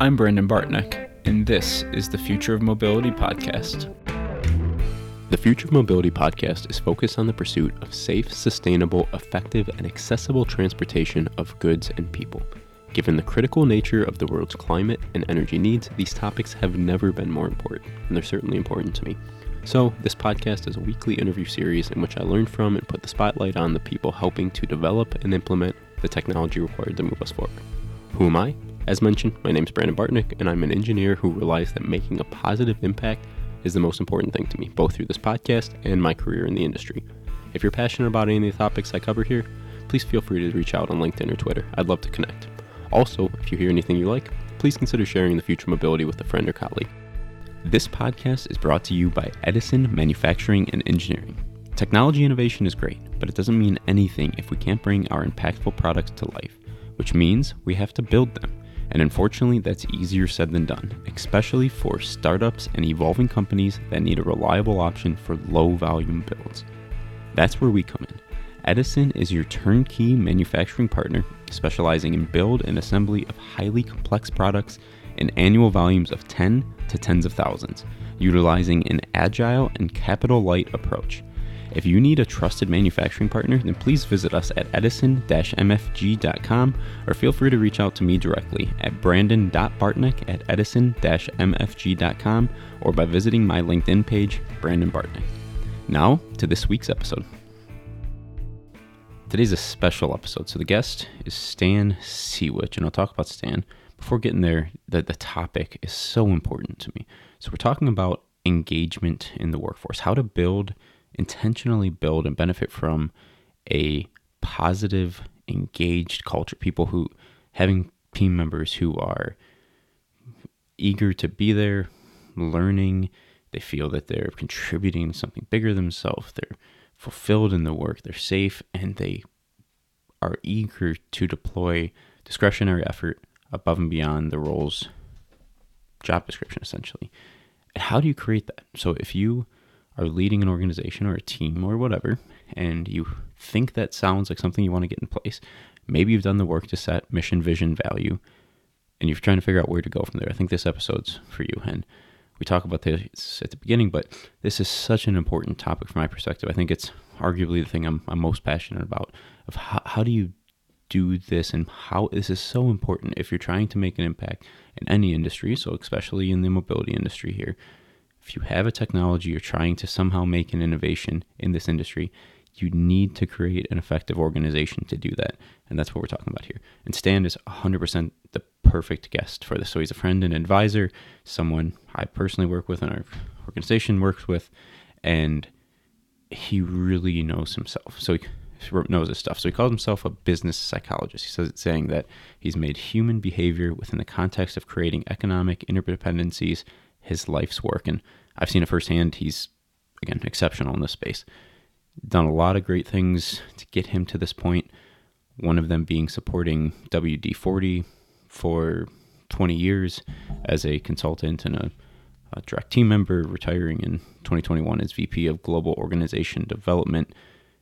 I'm Brandon Bartneck, and this is the Future of Mobility podcast. The Future of Mobility podcast is focused on the pursuit of safe, sustainable, effective, and accessible transportation of goods and people. Given the critical nature of the world's climate and energy needs, these topics have never been more important, and they're certainly important to me. So, this podcast is a weekly interview series in which I learn from and put the spotlight on the people helping to develop and implement the technology required to move us forward. Who am I? As mentioned, my name is Brandon Bartneck, and I'm an engineer who realized that making a positive impact is the most important thing to me, both through this podcast and my career in the industry. If you're passionate about any of the topics I cover here, please feel free to reach out on LinkedIn or Twitter. I'd love to connect. Also, if you hear anything you like, please consider sharing the future mobility with a friend or colleague. This podcast is brought to you by Edison Manufacturing and Engineering. Technology innovation is great, but it doesn't mean anything if we can't bring our impactful products to life, which means we have to build them. And unfortunately, that's easier said than done, especially for startups and evolving companies that need a reliable option for low volume builds. That's where we come in. Edison is your turnkey manufacturing partner, specializing in build and assembly of highly complex products in annual volumes of 10 to tens of thousands, utilizing an agile and capital light approach. If you need a trusted manufacturing partner, then please visit us at edison-mfg.com or feel free to reach out to me directly at brandon.bartneck at edison-mfg.com or by visiting my LinkedIn page, Brandon Bartneck. Now to this week's episode. Today's a special episode. So the guest is Stan Sewitch, and I'll talk about Stan. Before getting there, the, the topic is so important to me. So we're talking about engagement in the workforce, how to build – intentionally build and benefit from a positive, engaged culture. People who having team members who are eager to be there, learning, they feel that they're contributing something bigger than themselves, they're fulfilled in the work, they're safe, and they are eager to deploy discretionary effort above and beyond the role's job description, essentially. And how do you create that? So if you are leading an organization or a team or whatever, and you think that sounds like something you want to get in place, maybe you've done the work to set mission, vision, value, and you're trying to figure out where to go from there. I think this episode's for you. And we talk about this at the beginning, but this is such an important topic from my perspective. I think it's arguably the thing I'm, I'm most passionate about of how, how do you do this and how this is so important if you're trying to make an impact in any industry, so especially in the mobility industry here, if you have a technology you're trying to somehow make an innovation in this industry, you need to create an effective organization to do that. And that's what we're talking about here. And Stan is 100% the perfect guest for this. So he's a friend and advisor, someone I personally work with and our organization works with, and he really knows himself. So he knows his stuff. So he calls himself a business psychologist. He says it's saying that he's made human behavior within the context of creating economic interdependencies his life's work. And I've seen it firsthand. He's, again, exceptional in this space. Done a lot of great things to get him to this point. One of them being supporting WD 40 for 20 years as a consultant and a, a direct team member, retiring in 2021 as VP of Global Organization Development.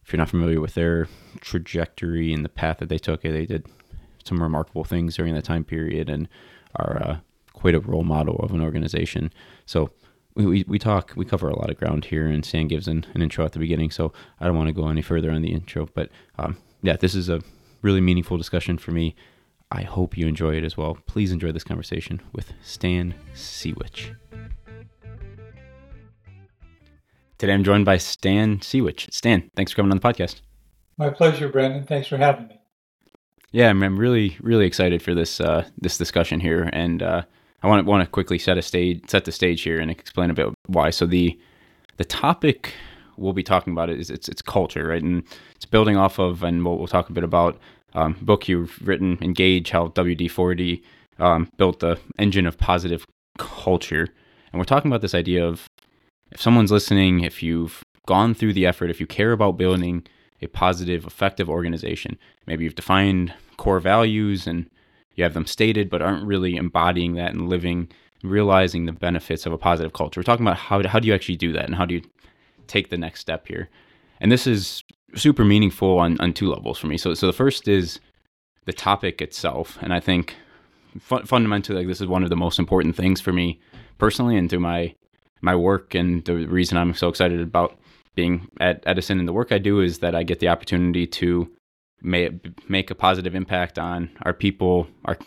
If you're not familiar with their trajectory and the path that they took, they did some remarkable things during that time period and are uh, quite a role model of an organization. So we, we, we talk, we cover a lot of ground here, and Stan gives an, an intro at the beginning. So I don't want to go any further on the intro, but um, yeah, this is a really meaningful discussion for me. I hope you enjoy it as well. Please enjoy this conversation with Stan Sewitch. Today I'm joined by Stan Sewitch. Stan, thanks for coming on the podcast. My pleasure, Brandon. Thanks for having me. Yeah, I'm, I'm really, really excited for this uh, this discussion here, and uh, I want to want to quickly set a stage, set the stage here, and explain a bit why. So the the topic we'll be talking about is it's it's culture, right? And it's building off of, and we'll, we'll talk a bit about um, book you've written, Engage, how WD forty um, built the engine of positive culture, and we're talking about this idea of if someone's listening, if you've gone through the effort, if you care about building a positive, effective organization, maybe you've defined core values and you have them stated but aren't really embodying that and living realizing the benefits of a positive culture. We're talking about how, how do you actually do that and how do you take the next step here? And this is super meaningful on, on two levels for me. So, so the first is the topic itself. And i think fundamentally, like this is one of the most important things for me personally and through my my work. And the reason I'm so excited about being at Edison and the work I do is that I get the opportunity to make make a positive impact on our people, our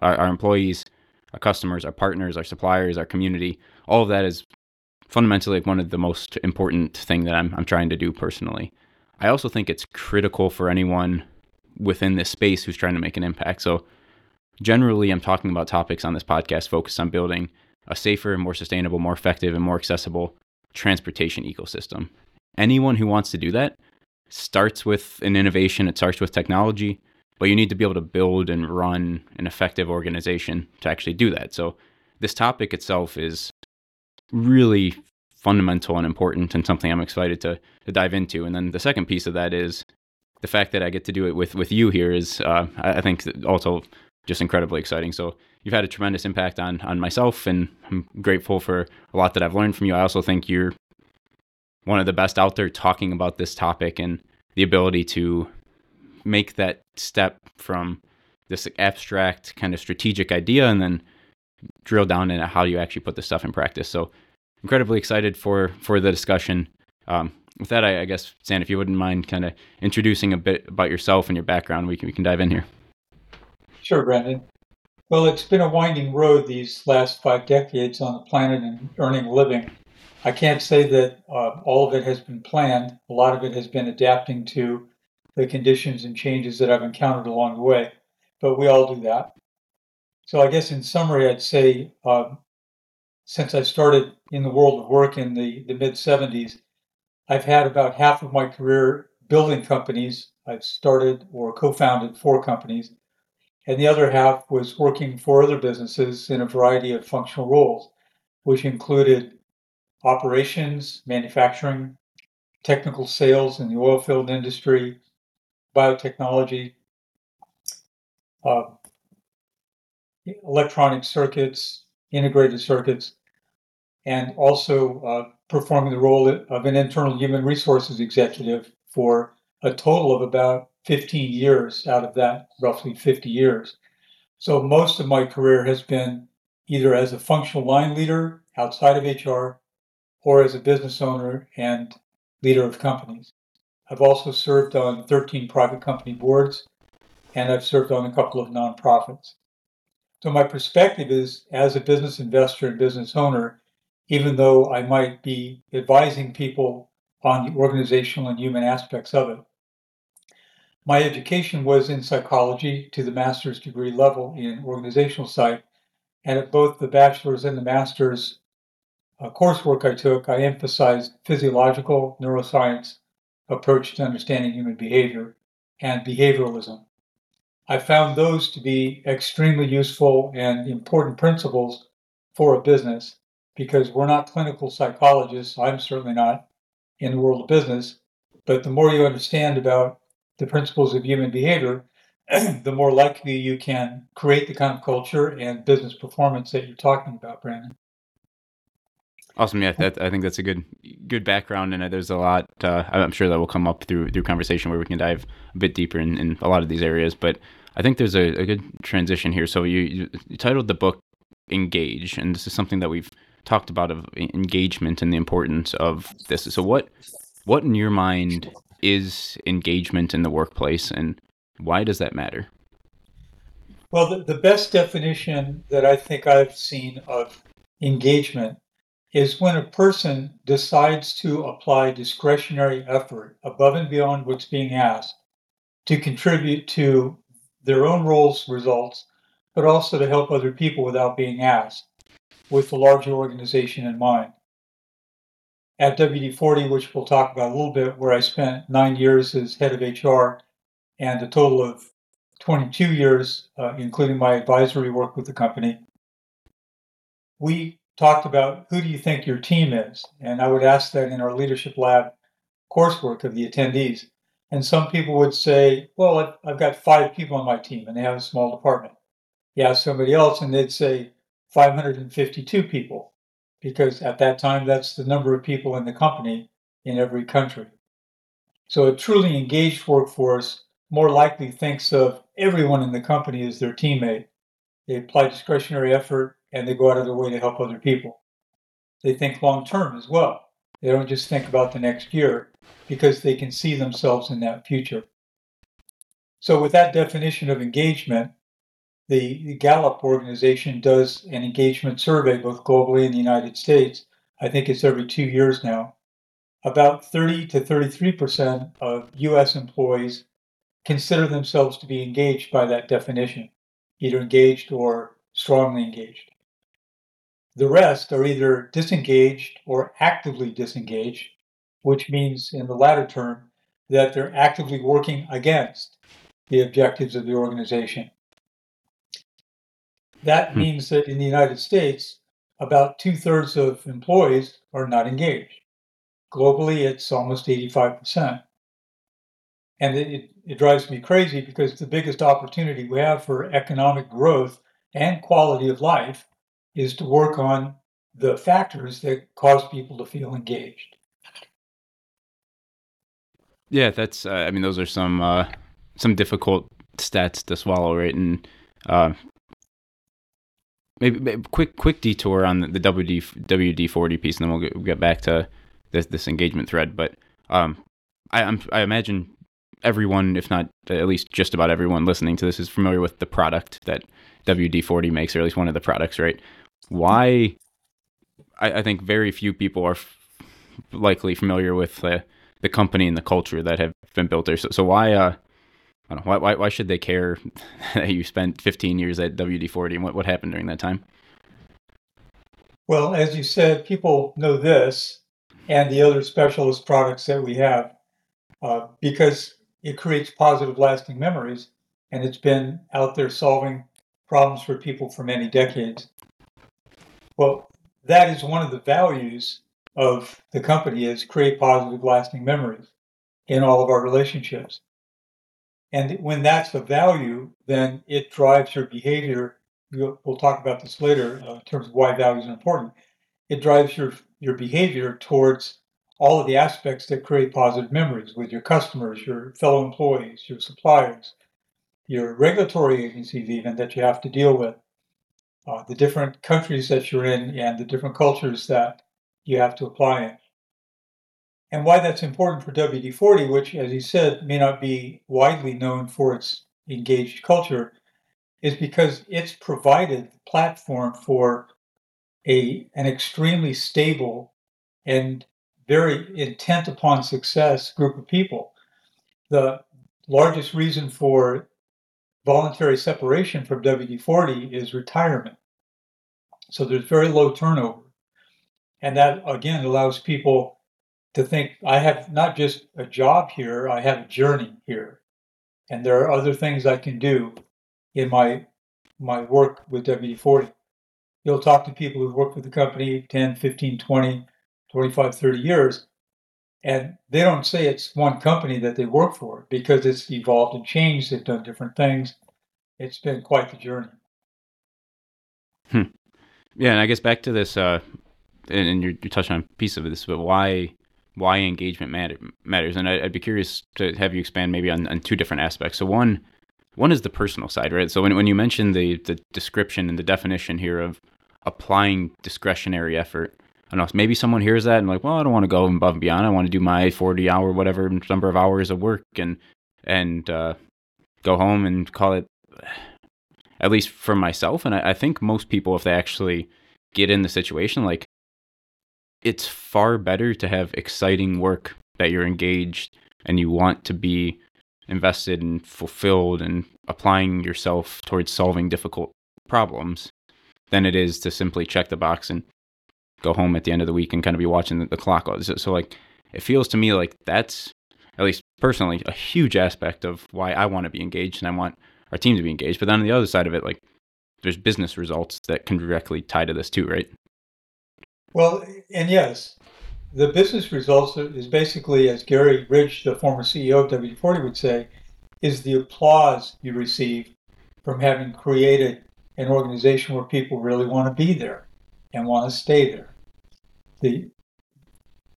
our, our employees, our customers, our partners, our suppliers, our community. All of that is fundamentally like one of the most important thing that I'm I'm trying to do personally. I also think it's critical for anyone within this space who's trying to make an impact. So generally I'm talking about topics on this podcast focused on building a safer, more sustainable, more effective and more accessible transportation ecosystem. Anyone who wants to do that starts with an innovation, it starts with technology, but you need to be able to build and run an effective organization to actually do that. So this topic itself is really fundamental and important and something I'm excited to, to dive into. And then the second piece of that is the fact that I get to do it with, with you here is, uh, I think, also just incredibly exciting. So you've had a tremendous impact on on myself, and I'm grateful for a lot that I've learned from you. I also think you're one of the best out there talking about this topic and the ability to make that step from this abstract kind of strategic idea and then drill down into how you actually put this stuff in practice. So incredibly excited for for the discussion. Um, with that, I, I, guess, Stan, if you wouldn't mind kind of introducing a bit about yourself and your background, we can, we can dive in here. Sure, Brandon. Well, it's been a winding road these last five decades on the planet and earning a living. I can't say that uh, all of it has been planned. A lot of it has been adapting to the conditions and changes that I've encountered along the way, but we all do that. So, I guess in summary, I'd say uh, since I started in the world of work in the, the mid 70s, I've had about half of my career building companies. I've started or co founded four companies, and the other half was working for other businesses in a variety of functional roles, which included operations, manufacturing, technical sales in the oil field industry, biotechnology, uh, electronic circuits, integrated circuits, and also uh, performing the role of an internal human resources executive for a total of about 15 years out of that roughly 50 years. So most of my career has been either as a functional line leader outside of HR or as a business owner and leader of companies. I've also served on 13 private company boards, and I've served on a couple of nonprofits. So, my perspective is as a business investor and business owner, even though I might be advising people on the organizational and human aspects of it, my education was in psychology to the master's degree level in organizational psych, and at both the bachelor's and the master's, uh, coursework I took, I emphasized physiological neuroscience approach to understanding human behavior and behavioralism. I found those to be extremely useful and important principles for a business because we're not clinical psychologists. I'm certainly not in the world of business. But the more you understand about the principles of human behavior, the more likely you can create the kind of culture and business performance that you're talking about, Brandon. Awesome. Yeah, that, I think that's a good good background, and there's a lot. Uh, I'm sure that will come up through through conversation where we can dive a bit deeper in, in a lot of these areas. But I think there's a, a good transition here. So you, you titled the book "Engage," and this is something that we've talked about of engagement and the importance of this. So what what in your mind is engagement in the workplace, and why does that matter? Well, the, the best definition that I think I've seen of engagement is when a person decides to apply discretionary effort above and beyond what's being asked to contribute to their own roles results, but also to help other people without being asked, with the larger organization in mind. At WD 40, which we'll talk about a little bit, where I spent nine years as head of HR and a total of 22 years, uh, including my advisory work with the company, we talked about who do you think your team is? And I would ask that in our leadership lab coursework of the attendees. And some people would say, well, I've got five people on my team and they have a small department. You ask somebody else and they'd say 552 people, because at that time, that's the number of people in the company in every country. So a truly engaged workforce more likely thinks of everyone in the company as their teammate they apply discretionary effort, and they go out of their way to help other people. They think long term as well. They don't just think about the next year because they can see themselves in that future. So, with that definition of engagement, the, Gallup organization does an engagement survey both globally and in the United States. I think it's every two years now. About 30 to 33% of US employees consider themselves to be engaged by that definition, either engaged or strongly engaged. The rest are either disengaged or actively disengaged, which means, in the latter term, that they're actively working against the objectives of the organization. That hmm. means that in the United States, about two thirds of employees are not engaged. Globally, it's almost 85%. And it, it, it, drives me crazy because the biggest opportunity we have for economic growth and quality of life is to work on the factors that cause people to feel engaged. Yeah, that's. Uh, I mean, those are some uh, some difficult stats to swallow, right? And uh, maybe, maybe, quick quick detour on the, the WD WD forty piece, and then we'll get, we'll get back to this this engagement thread. But um, I I'm, I imagine everyone, if not at least just about everyone listening to this, is familiar with the product that WD forty makes, or at least one of the products, right? Why? I, I think very few people are f- likely familiar with the company and the culture that have been built there. So, so why uh, I don't know, why, why, why should they care that you spent 15 years at WD-40 and what, what happened during that time? Well, as you said, people know this and the other specialist products that we have uh, because it creates positive, lasting memories, and it's been out there solving problems for people for many decades. Well, that is one of the values of the company is create positive, lasting memories in all of our relationships. And when that's the value, then it drives your behavior. We'll talk about this later uh, in terms of why values are important. It drives your your behavior towards all of the aspects that create positive memories with your customers, your fellow employees, your suppliers, your regulatory agencies, even that you have to deal with, uh, the different countries that you're in, and the different cultures that you have to apply in. And why that's important for WD 40, which, as you said, may not be widely known for its engaged culture, is because it's provided the platform for a, an extremely stable and very intent upon success group of people. The largest reason for voluntary separation from WD 40 is retirement. So there's very low turnover. And that, again, allows people to think I have not just a job here, I have a journey here. And there are other things I can do in my my work with WD-40. You'll talk to people who've worked with the company 10, 15, 20, 25, 30 years, and they don't say it's one company that they work for because it's evolved and changed. They've done different things. It's been quite the journey. Hmm. Yeah, and I guess back to this, uh, and, and you're, you're touching on a piece of this, but why why engagement matter, matters. And I, would be curious to have you expand maybe on, on two different aspects. So one, one is the personal side, right? So when, when you mentioned the, the description and the definition here of applying discretionary effort, I don't know, maybe someone hears that and like, well, I don't want to go above and beyond. I want to do my 40 hour, whatever number of hours of work and, and, uh, go home and call it at least for myself. And I, I think most people, if they actually get in the situation, like it's far better to have exciting work that you're engaged and you want to be invested and fulfilled and applying yourself towards solving difficult problems than it is to simply check the box and go home at the end of the week and kind of be watching the, the clock. So, so, like, it feels to me like that's, at least personally, a huge aspect of why I want to be engaged and I want our team to be engaged. But then on the other side of it, like, there's business results that can directly tie to this too, right? Well, and yes, the business results is basically, as Gary Ridge, the former CEO of WD-40 would say, is the applause you receive from having created an organization where people really want to be there and want to stay there. The,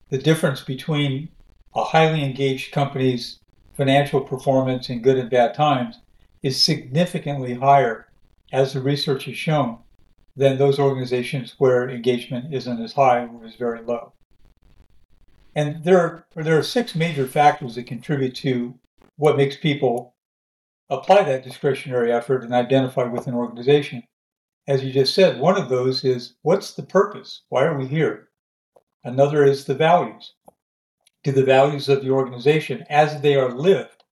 the difference between a highly engaged company's financial performance in good and bad times is significantly higher as the research has shown, than those organizations where engagement isn't as high or is very low. And there are, there are six major factors that contribute to what makes people apply that discretionary effort and identify with an organization. As you just said, one of those is what's the purpose? Why are we here? Another is the values. Do the values of the organization, as they are lived,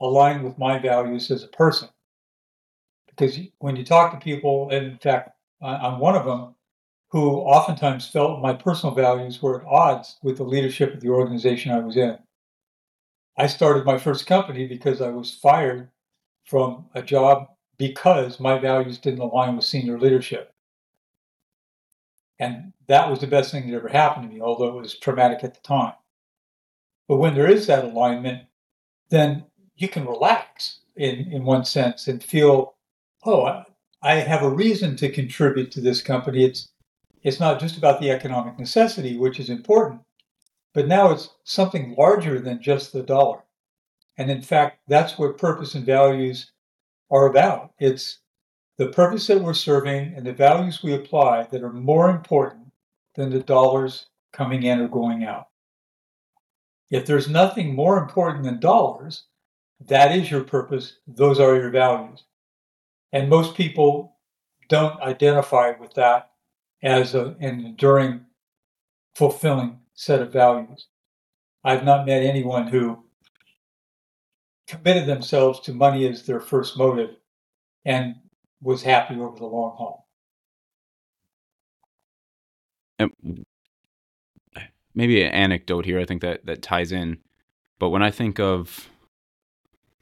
align with my values as a person? Because when you talk to people, and in fact, I'm one of them, who oftentimes felt my personal values were at odds with the leadership of the organization I was in. I started my first company because I was fired from a job because my values didn't align with senior leadership. And that was the best thing that ever happened to me, although it was traumatic at the time. But when there is that alignment, then you can relax in, in one sense and feel, oh, I have a reason to contribute to this company. It's it's not just about the economic necessity, which is important, but now it's something larger than just the dollar. And in fact, that's where purpose and values are about. It's the purpose that we're serving and the values we apply that are more important than the dollars coming in or going out. If there's nothing more important than dollars, that is your purpose, those are your values. And most people don't identify with that as a, an enduring, fulfilling set of values. I've not met anyone who committed themselves to money as their first motive and was happy over the long haul. And maybe an anecdote here, I think that, that ties in. But when I think of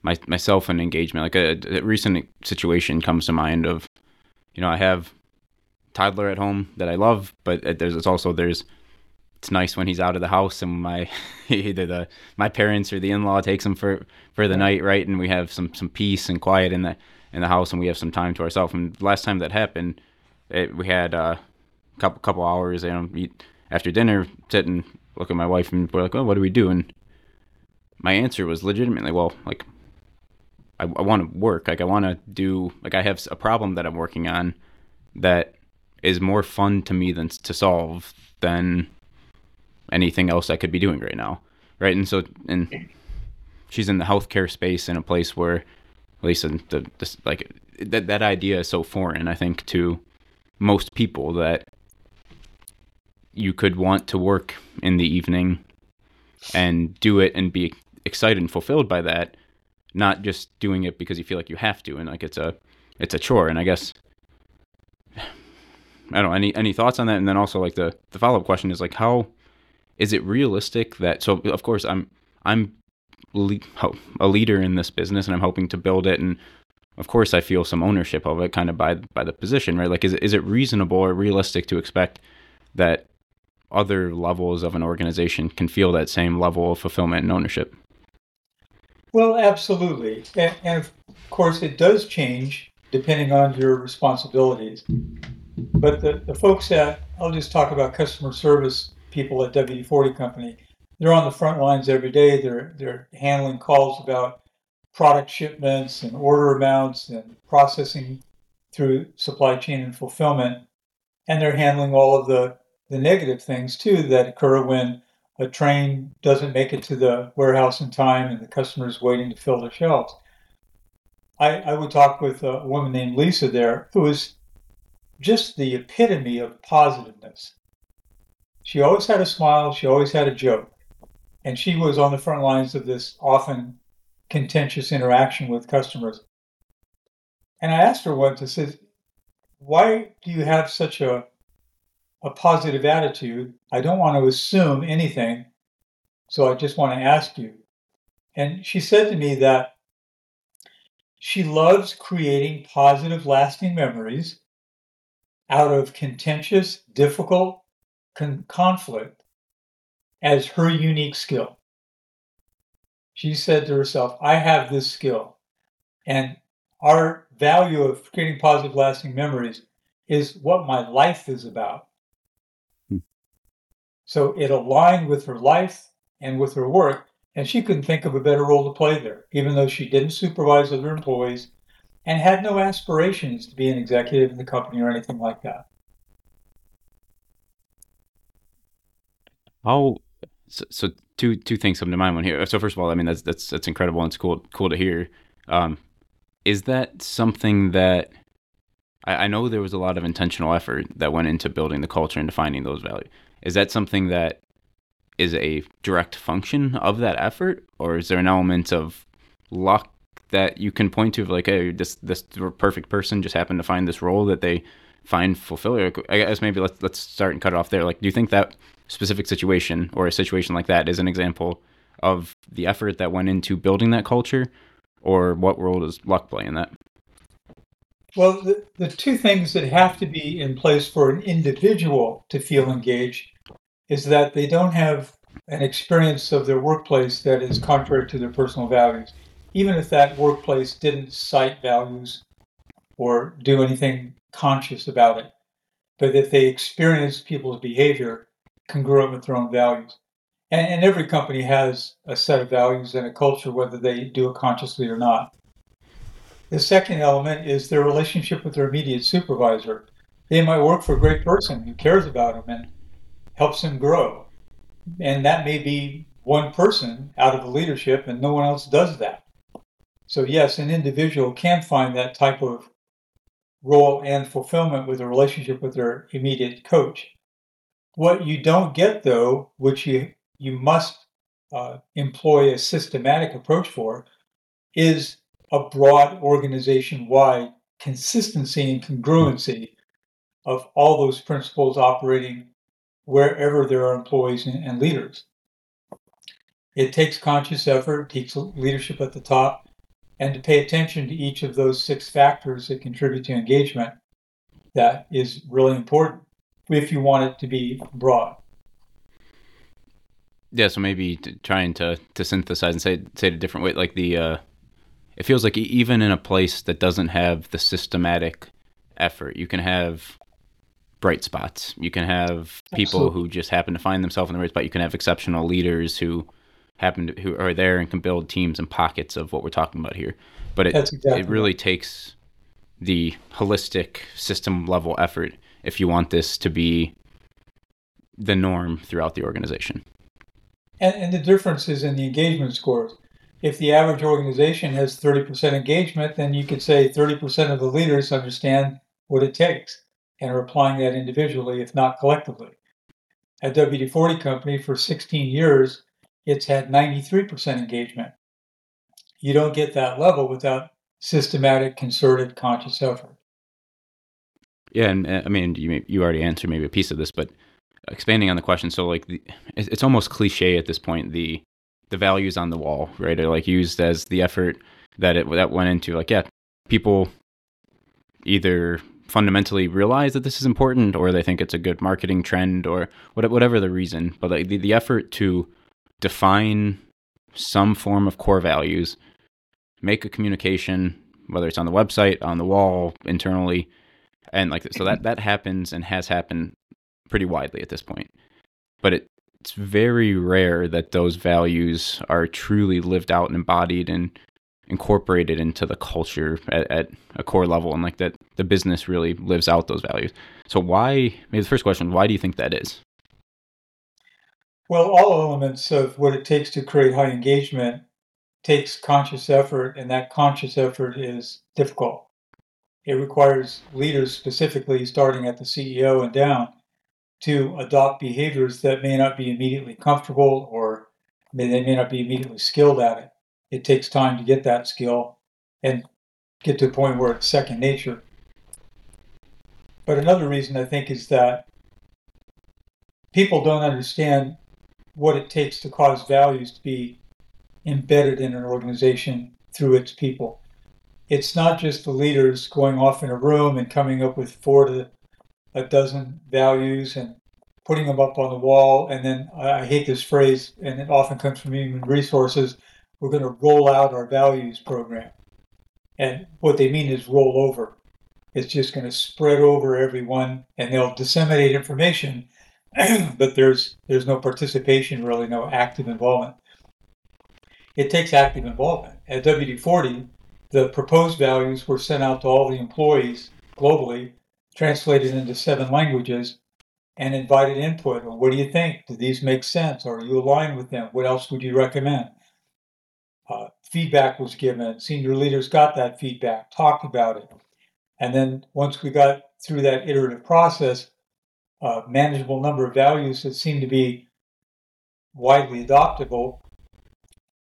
my, myself and engagement, like a, a recent situation comes to mind of, you know, I have toddler at home that I love, but uh, there's it's also there's it's nice when he's out of the house and my either the my parents or the in-law takes him for for the night, right? And we have some some peace and quiet in the in the house and we have some time to ourselves. And last time that happened, it, we had uh, a couple couple hours, you know, eat, after dinner, sit and look at my wife and we're like, oh, what do we do? And my answer was legitimately, well, like I, I want to work. Like I want to do. Like I have a problem that I'm working on that is more fun to me than to solve than anything else I could be doing right now. Right. And so, and she's in the healthcare space in a place where, at least in the, this, like that, that idea is so foreign, I think, to most people that you could want to work in the evening and do it and be excited and fulfilled by that, not just doing it because you feel like you have to and like it's a it's a chore. And I guess I don't know any any thoughts on that. And then also like the the follow up question is like how is it realistic that so of course I'm I'm a leader in this business and I'm hoping to build it and of course I feel some ownership of it kind of by by the position right? Like is is it reasonable or realistic to expect that other levels of an organization can feel that same level of fulfillment and ownership? Well absolutely. And, and of course it does change depending on your responsibilities. But the, the folks at, I'll just talk about customer service people at WD 40 Company. They're on the front lines every day. They're, they're handling calls about product shipments and order amounts and processing through supply chain and fulfillment. And they're handling all of the, the negative things too that occur when a train doesn't make it to the warehouse in time and the customer is waiting to fill the shelves. I, I would talk with a woman named Lisa there who is just the epitome of positiveness. She always had a smile, she always had a joke. And she was on the front lines of this often contentious interaction with customers. And I asked her once, I said, why do you have such a, a positive attitude? I don't want to assume anything, so I just want to ask you. And she said to me that she loves creating positive, lasting memories out of contentious, difficult con- conflict as her unique skill. She said to herself, I have this skill. And our value of creating positive, lasting memories is what my life is about. Hmm. So it aligned with her life and with her work, and she couldn't think of a better role to play there, even though she didn't supervise other employees. and had no aspirations to be an executive in the company or anything like that. How so, so two two things come to mind when here. So first of all, I mean that's that's that's incredible and it's cool cool to hear. Um, is that something that I, I know there was a lot of intentional effort that went into building the culture and defining those values. Is that something that is a direct function of that effort, or is there an element of luck that you can point to, of like, hey, this this perfect person just happened to find this role that they find fulfilling? I guess maybe let's let's start and cut it off there. Like, do you think that specific situation or a situation like that is an example of the effort that went into building that culture, or what role does luck play in that? Well, the, the two things that have to be in place for an individual to feel engaged is that they don't have an experience of their workplace that is contrary to their personal values. Even if that workplace didn't cite values or do anything conscious about it, but if they experience people's behavior congruent with their own values. And, and every company has a set of values and a culture, whether they do it consciously or not. The second element is their relationship with their immediate supervisor. They might work for a great person who cares about them and helps them grow. And that may be one person out of the leadership, and no one else does that. So, yes, an individual can find that type of role and fulfillment with a relationship with their immediate coach. What you don't get, though, which you, you must uh, employ a systematic approach for, is a broad organization wide consistency and congruency of all those principles operating wherever there are employees and, leaders. It takes conscious effort, takes leadership at the top, and to pay attention to each of those six factors that contribute to engagement that is really important if you want it to be broad. Yeah, so maybe trying to to synthesize and say say it a different way, like the uh, it feels like even in a place that doesn't have the systematic effort, you can have bright spots. You can have people Absolutely. who just happen to find themselves in the right spot. You can have exceptional leaders who happen to who are there and can build teams and pockets of what we're talking about here. But it exactly it really right. takes the holistic system level effort if you want this to be the norm throughout the organization. And, and the difference is in the engagement scores if the average organization has 30% engagement, then you could say 30% of the leaders understand what it takes and are applying that individually, if not collectively. At WD 40 Company, for 16 years, it's had 93% engagement. You don't get that level without systematic, concerted, conscious effort. Yeah, and uh, I mean, you you already answered maybe a piece of this, but expanding on the question, so like the, it's almost cliche at this point. The the values on the wall, right? Are like used as the effort that it that went into like yeah, people either fundamentally realize that this is important or they think it's a good marketing trend or whatever the reason, but like the, the effort to define some form of core values, make a communication, whether it's on the website, on the wall, internally, and like so that that happens and has happened pretty widely at this point. But it it's very rare that those values are truly lived out and embodied and incorporated into the culture at, at, a core level and like that the business really lives out those values. So why maybe the first question why do you think that is? Well all elements of what it takes to create high engagement takes conscious effort and that conscious effort is difficult it requires leaders specifically starting at the ceo and down to adopt behaviors that may not be immediately comfortable or they may not be immediately skilled at it. It takes time to get that skill and get to a point where it's second nature. But another reason I think is that people don't understand what it takes to cause values to be embedded in an organization through its people. It's not just the leaders going off in a room and coming up with four to a dozen values and putting them up on the wall. And then I hate this phrase, and it often comes from human resources. We're going to roll out our values program. And what they mean is roll over. It's just going to spread over everyone, and they'll disseminate information, but there's there's no participation, really, no active involvement. It takes active involvement. At WD-40, the proposed values were sent out to all the employees globally, translated into seven languages, and invited input. Well, what do you think? Do these make sense? Are you aligned with them? What else would you recommend? Uh, feedback was given. Senior leaders got that feedback, talked about it. And then once we got through that iterative process, a manageable number of values that seemed to be widely adoptable,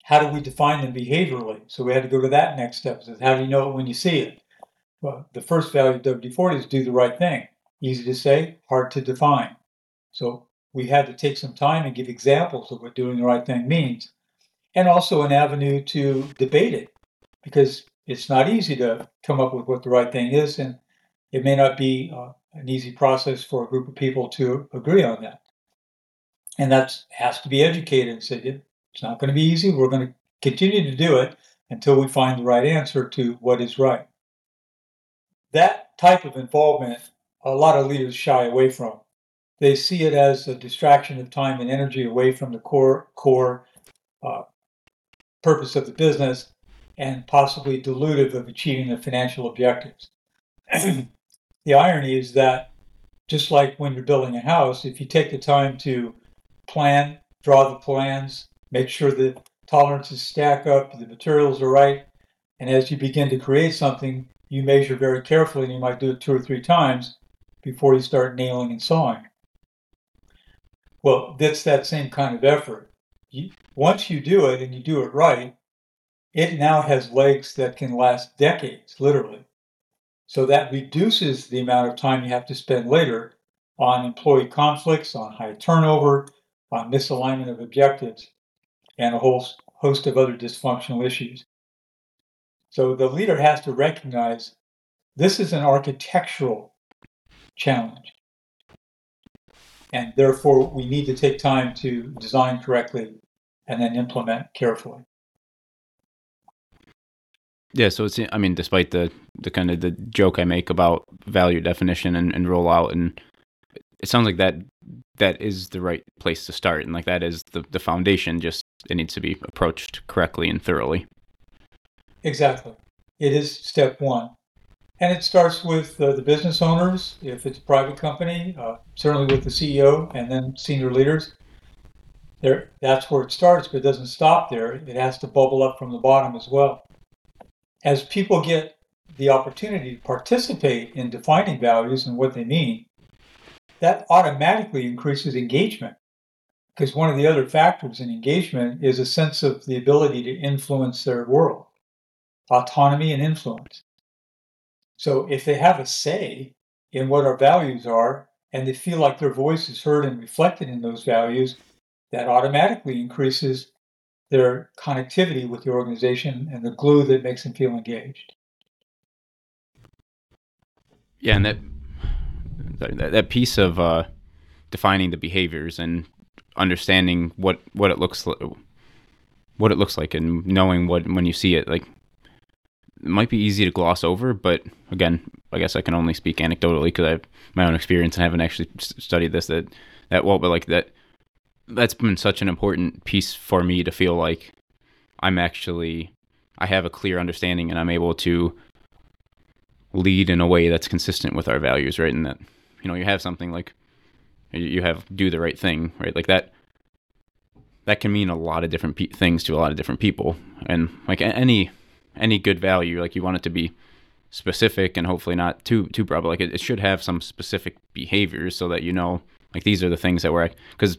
how do we define them behaviorally? So we had to go to that next step. Is how do you know it when you see it? Well, the first value of WD-40 is do the right thing. Easy to say, hard to define. So we had to take some time and give examples of what doing the right thing means, and also an avenue to debate it, because it's not easy to come up with what the right thing is, and it may not be uh, an easy process for a group of people to agree on that. And that has to be educated and said, it's not going to be easy. We're going to continue to do it until we find the right answer to what is right. That type of involvement, a lot of leaders shy away from. They see it as a distraction of time and energy away from the core core uh, purpose of the business, and possibly dilutive of achieving the financial objectives. the irony is that just like when you're building a house, if you take the time to plan, draw the plans, make sure the tolerances stack up, the materials are right, and as you begin to create something, you measure very carefully, and you might do it two or three times before you start nailing and sawing. Well, that's that same kind of effort. You, once you do it and you do it right, it now has legs that can last decades, literally. So that reduces the amount of time you have to spend later on employee conflicts, on high turnover, on misalignment of objectives, and a whole host of other dysfunctional issues. So the leader has to recognize this is an architectural challenge. And therefore, we need to take time to design correctly and then implement carefully. Yeah, so it's I mean, despite the the kind of the joke I make about value definition and, and rollout, and it sounds like that that is the right place to start, and like that is the the foundation. Just it needs to be approached correctly and thoroughly. Exactly, it is step one, and it starts with uh, the business owners. If it's a private company, uh, certainly with the CEO and then senior leaders. There, that's where it starts, but it doesn't stop there. It has to bubble up from the bottom as well as people get the opportunity to participate in defining values and what they mean, that automatically increases engagement. Because one of the other factors in engagement is a sense of the ability to influence their world, autonomy and influence. So if they have a say in what our values are and they feel like their voice is heard and reflected in those values, that automatically increases their connectivity with the organization and the glue that makes them feel engaged. Yeah, and that that, that piece of uh, defining the behaviors and understanding what what it looks like, what it looks like, and knowing what when you see it, like it might be easy to gloss over. But again, I guess I can only speak anecdotally because I have my own experience and haven't actually studied this that that well. But like that that's been such an important piece for me to feel like I'm actually I have a clear understanding and I'm able to lead in a way that's consistent with our values, right? And that you know you have something like you have do the right thing, right? Like that that can mean a lot of different pe- things to a lot of different people, and like any any good value, like you want it to be specific and hopefully not too too broad. But like it, it should have some specific behaviors so that you know like these are the things that we're because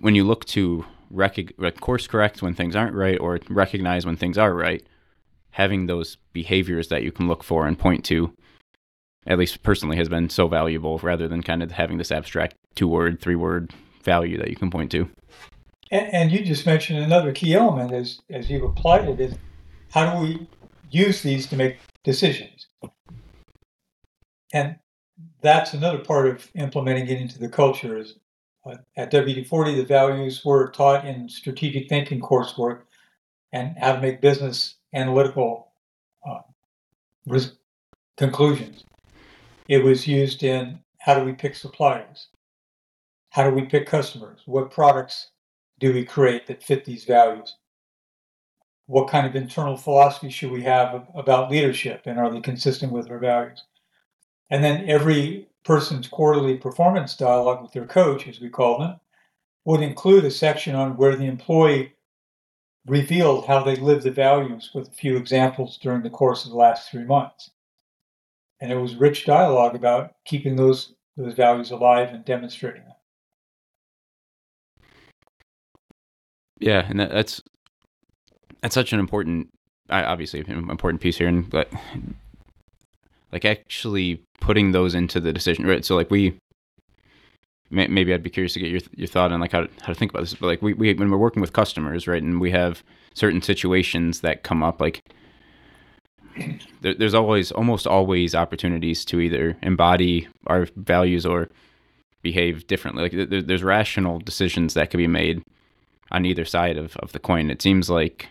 when you look to rec- course correct when things aren't right or recognize when things are right, having those behaviors that you can look for and point to, at least personally, has been so valuable rather than kind of having this abstract two word, three word value that you can point to. And, and you just mentioned another key element as, as you've applied it is how do we use these to make decisions? And that's another part of implementing it into the culture is at WD-40, the values were taught in strategic thinking coursework and how to make business analytical uh, res- conclusions. It was used in how do we pick suppliers? How do we pick customers? What products do we create that fit these values? what kind of internal philosophy should we have about leadership and are they consistent with our values? And then every person's quarterly performance dialogue with their coach, as we call them, would include a section on where the employee revealed how they lived the values with a few examples during the course of the last three months. And it was rich dialogue about keeping those, those values alive and demonstrating them. Yeah, and that, that's that's such an important, obviously, important piece here, and but like actually putting those into the decision, right? So like we, maybe I'd be curious to get your your thought on like how to, how to think about this. But like we, we when we're working with customers, right, and we have certain situations that come up, like there, there's always almost always opportunities to either embody our values or behave differently. Like there, there's rational decisions that can be made on either side of, of the coin. It seems like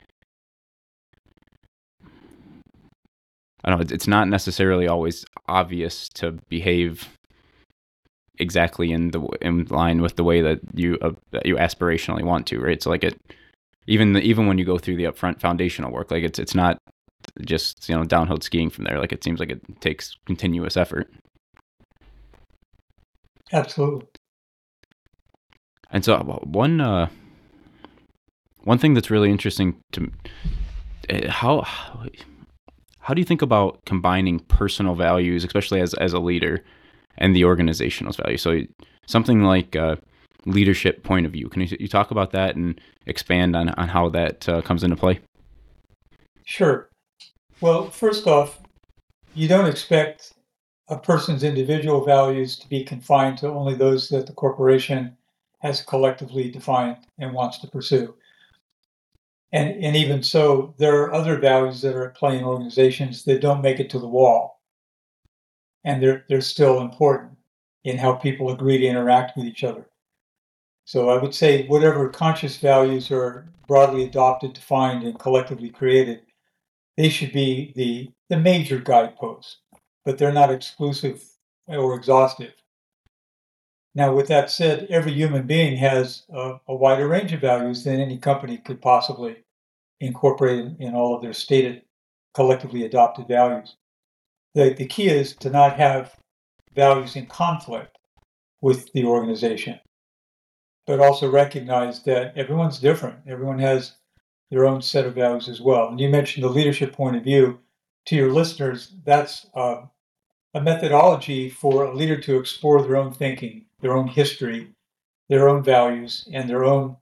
I don't know, it's not necessarily always obvious to behave exactly in the in line with the way that you uh, that you aspirationally want to, right? So like it even the, even when you go through the upfront foundational work, like it's it's not just you know downhill skiing from there. Like it seems like it takes continuous effort. Absolutely. And so one uh, one thing that's really interesting to eh, how how do you think about combining personal values, especially as as a leader, and the organizational value? So something like a leadership point of view. Can you, you talk about that and expand on on how that uh, comes into play? Sure. Well, first off, you don't expect a person's individual values to be confined to only those that the corporation has collectively defined and wants to pursue. And, and even so, there are other values that are at play in organizations that don't make it to the wall. And they're, they're still important in how people agree to interact with each other. So I would say whatever conscious values are broadly adopted, defined, and collectively created, they should be the, the major guideposts, but they're not exclusive or exhaustive. Now, with that said, every human being has a, a wider range of values than any company could possibly incorporate in all of their stated collectively adopted values. The, the key is to not have values in conflict with the organization, but also recognize that everyone's different. Everyone has their own set of values as well. And you mentioned the leadership point of view. To your listeners, that's uh, a methodology for a leader to explore their own thinking, their own history, their own values, and their own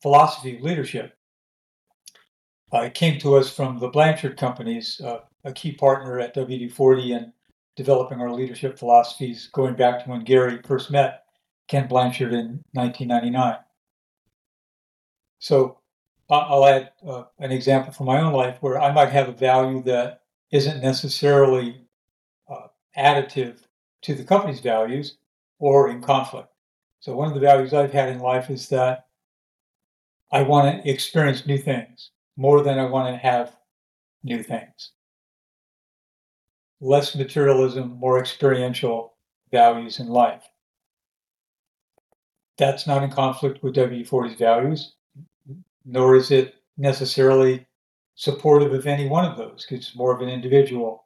philosophy of leadership. Uh, it came to us from the Blanchard companies, uh, a key partner at WD 40 in developing our leadership philosophies, going back to when Gary first met Ken Blanchard in 1999. So I'll add uh, an example from my own life where I might have a value that isn't necessarily uh, additive to the company's values or in conflict. So, one of the values I've had in life is that I want to experience new things more than I want to have new things. Less materialism, more experiential values in life. That's not in conflict with WD-40's values nor is it necessarily supportive of any one of those. It's more of an individual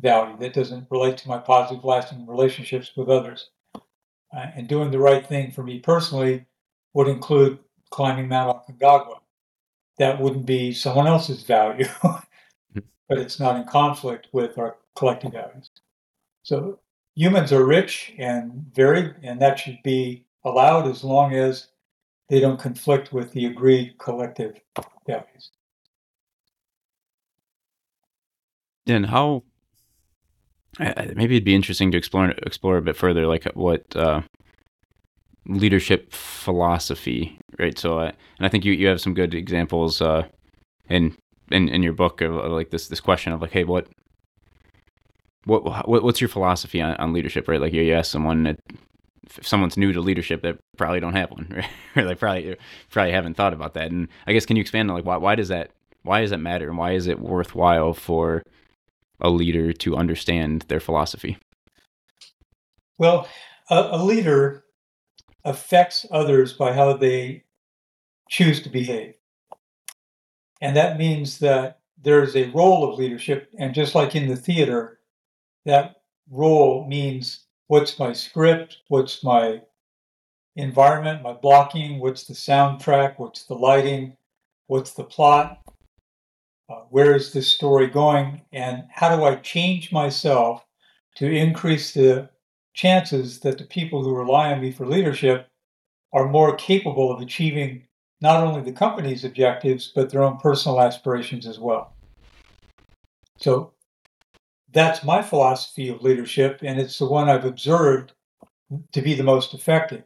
value that doesn't relate to my positive, lasting relationships with others. Uh, and doing the right thing for me personally would include climbing Mount Aconcagua. That wouldn't be someone else's value, but it's not in conflict with our collective values. So humans are rich and varied, and that should be allowed as long as they don't conflict with the agreed collective values. Then how? Maybe it'd be interesting to explore explore a bit further, like what uh, leadership philosophy, right? So, uh, and I think you, you have some good examples uh, in in in your book of, of like this this question of like, hey, what what, what what's your philosophy on, on leadership, right? Like you ask someone if someone's new to leadership, they probably don't have one, right? or they probably probably haven't thought about that. And I guess can you expand on like why why does that why does that matter, and why is it worthwhile for a leader to understand their philosophy? Well, a, a leader affects others by how they choose to behave. And that means that there's a role of leadership. And just like in the theater, that role means what's my script, what's my environment, my blocking, what's the soundtrack, what's the lighting, what's the plot, uh, where is this story going, and how do I change myself to increase the chances that the people who rely on me for leadership are more capable of achieving not only the company's objectives, but their own personal aspirations as well. So that's my philosophy of leadership, and it's the one I've observed to be the most effective.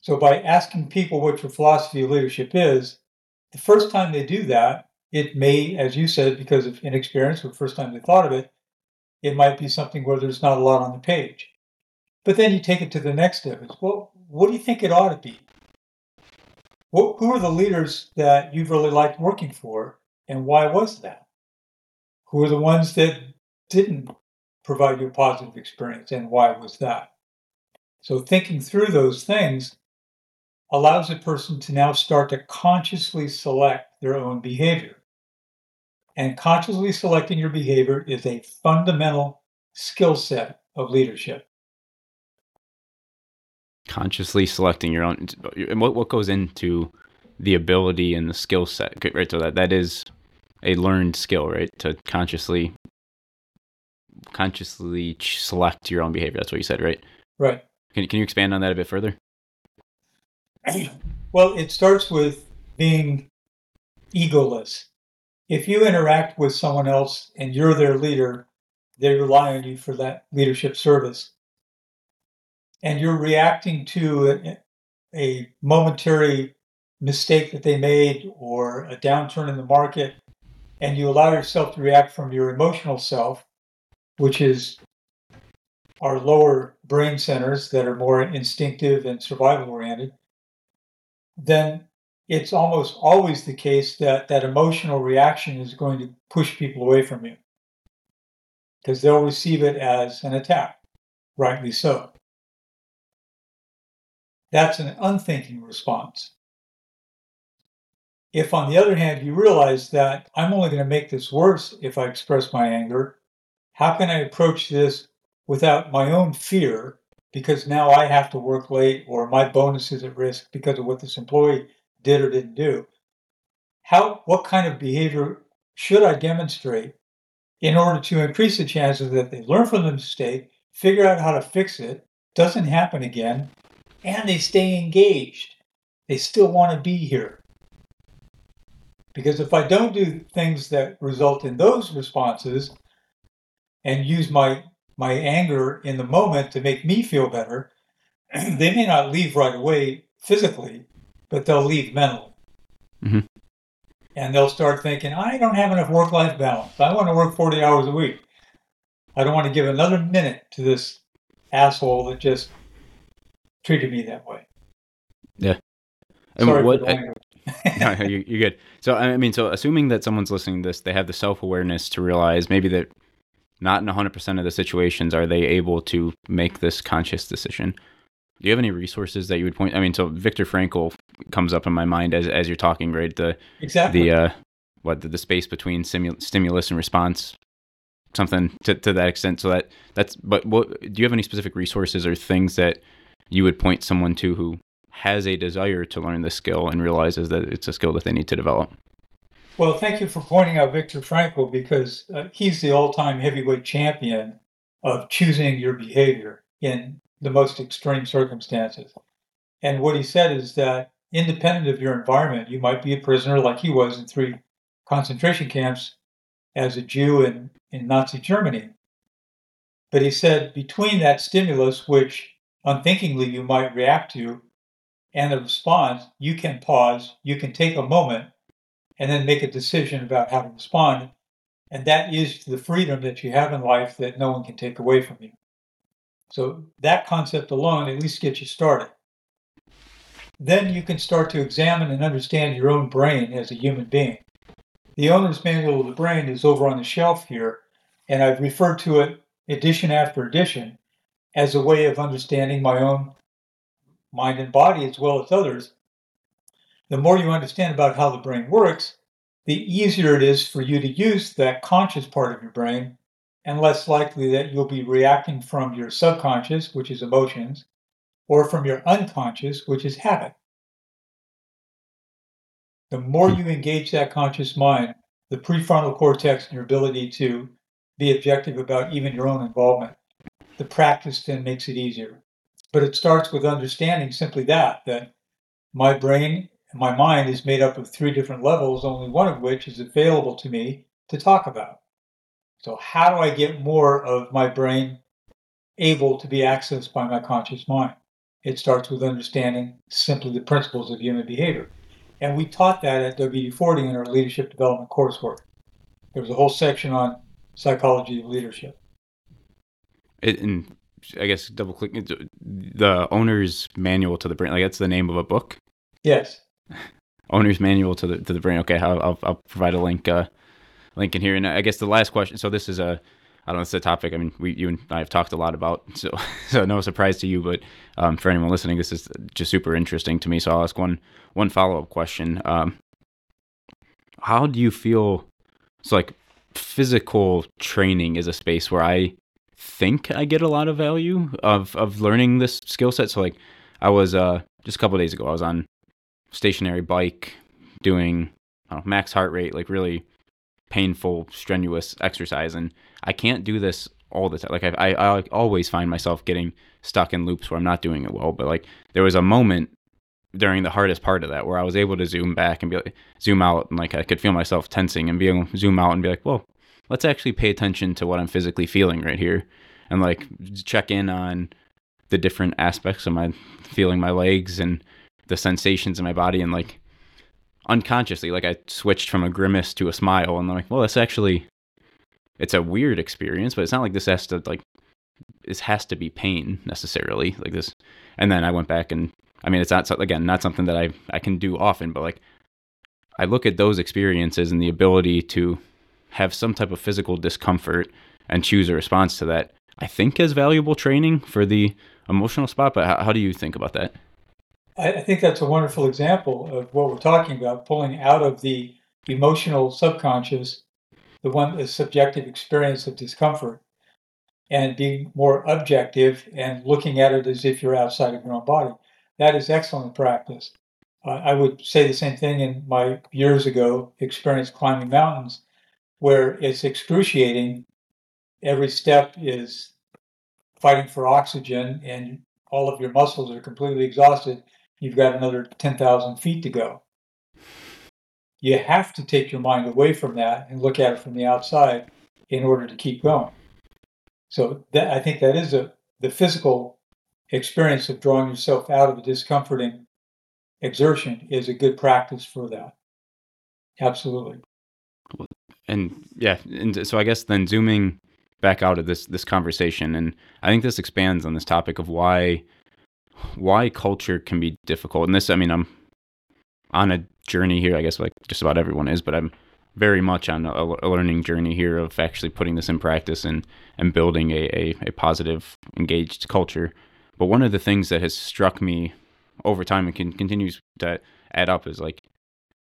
So by asking people what your philosophy of leadership is, the first time they do that, it may, as you said, because of inexperience, the first time they thought of it, it might be something where there's not a lot on the page. But then you take it to the next step. It's, well, what do you think it ought to be? What, who are the leaders that you've really liked working for, and why was that? Who are the ones that didn't provide you a positive experience, and why was that? So, thinking through those things allows a person to now start to consciously select their own behavior. And consciously selecting your behavior is a fundamental skill set of leadership. Consciously selecting your own, and what, what goes into the ability and the skill set, right? So that, that is a learned skill, right? To consciously consciously select your own behavior. That's what you said, right? Right. Can, can you expand on that a bit further? Well, it starts with being egoless. If you interact with someone else and you're their leader, they rely on you for that leadership service. And you're reacting to a, a momentary mistake that they made or a downturn in the market, and you allow yourself to react from your emotional self, which is our lower brain centers that are more instinctive and survival oriented, then it's almost always the case that that emotional reaction is going to push people away from you because they'll receive it as an attack, rightly so. That's an unthinking response. If, on the other hand, you realize that I'm only going to make this worse if I express my anger, how can I approach this without my own fear because now I have to work late or my bonus is at risk because of what this employee did or didn't do. How what kind of behavior should I demonstrate in order to increase the chances that they learn from the mistake, figure out how to fix it, doesn't happen again, and they stay engaged. They still want to be here. Because if I don't do things that result in those responses and use my my anger in the moment to make me feel better, they may not leave right away physically, but they'll leave mentally. Mm-hmm. And they'll start thinking, I don't have enough work life balance. I want to work 40 hours a week. I don't want to give another minute to this asshole that just treated me that way. Yeah. And Sorry what, I, no, you're, you're good. So, I mean, so assuming that someone's listening to this, they have the self awareness to realize maybe that not in 100% of the situations are they able to make this conscious decision. Do you have any resources that you would point? I mean, so Viktor Frankl comes up in my mind as as you're talking, right? The exactly the uh, what the, the space between simu- stimulus and response, something to, to that extent. So that that's. But what do you have any specific resources or things that you would point someone to who has a desire to learn this skill and realizes that it's a skill that they need to develop? Well, thank you for pointing out Viktor Frankl because uh, he's the all time heavyweight champion of choosing your behavior in the most extreme circumstances. And what he said is that independent of your environment, you might be a prisoner like he was in three concentration camps as a Jew in, in Nazi Germany. But he said between that stimulus, which unthinkingly you might react to, and the response, you can pause, you can take a moment and then make a decision about how to respond. And that is the freedom that you have in life that no one can take away from you. So that concept alone at least gets you started. Then you can start to examine and understand your own brain as a human being. The owner's manual of the brain is over on the shelf here, and I've referred to it edition after edition as a way of understanding my own mind and body as well as others the more you understand about how the brain works, the easier it is for you to use that conscious part of your brain and less likely that you'll be reacting from your subconscious, which is emotions, or from your unconscious, which is habit. The more you engage that conscious mind, the prefrontal cortex and your ability to be objective about even your own involvement, the practice then makes it easier. But it starts with understanding simply that, that my brain my mind is made up of three different levels, only one of which is available to me to talk about. So, how do I get more of my brain able to be accessed by my conscious mind? It starts with understanding simply the principles of human behavior. And we taught that at WD-40 in our leadership development coursework. There was a whole section on psychology of leadership. It, and I guess double click the owner's manual to the brain. Like that's the name of a book. Yes. Owner's manual to the to the brain. Okay, I'll I'll, I'll provide a link uh, link in here. And I guess the last question. So this is a I don't know. It's a topic. I mean, we you and I have talked a lot about. So so no surprise to you, but um, for anyone listening, this is just super interesting to me. So I'll ask one one follow up question. Um, how do you feel? So like physical training is a space where I think I get a lot of value of of learning this skill set. So like I was uh just a couple days ago, I was on stationary bike doing know, max heart rate, like really painful, strenuous exercise, and I can't do this all the time. Like I, I, I always find myself getting stuck in loops where I'm not doing it well. But like there was a moment during the hardest part of that where I was able to zoom back and be like, zoom out and like I could feel myself tensing and be able to zoom out and be like, well, let's actually pay attention to what I'm physically feeling right here and like check in on the different aspects of my feeling my legs and the sensations in my body and like unconsciously like I switched from a grimace to a smile and I'm like, well, that's actually it's a weird experience, but it's not like this has to like this has to be pain necessarily like this. And then I went back and I mean, it's not again not something that I I can do often, but like I look at those experiences and the ability to have some type of physical discomfort and choose a response to that. I think as valuable training for the emotional spot. But how, how do you think about that? I think that's a wonderful example of what we're talking about, pulling out of the emotional subconscious, the one the subjective experience of discomfort, and being more objective and looking at it as if you're outside of your own body. That is excellent practice. Uh, I would say the same thing in my years ago experience climbing mountains, where it's excruciating. Every step is fighting for oxygen, and all of your muscles are completely exhausted you've got another 10,000 feet to go. You have to take your mind away from that and look at it from the outside in order to keep going. So that, I think that is a the physical experience of drawing yourself out of a discomforting exertion is a good practice for that. Absolutely. And yeah, and so I guess then zooming back out of this this conversation, and I think this expands on this topic of why why culture can be difficult. And this, I mean, I'm on a journey here, I guess, like just about everyone is, but I'm very much on a, a learning journey here of actually putting this in practice and, and building a, a, a positive, engaged culture. But one of the things that has struck me over time and can, continues to add up is like,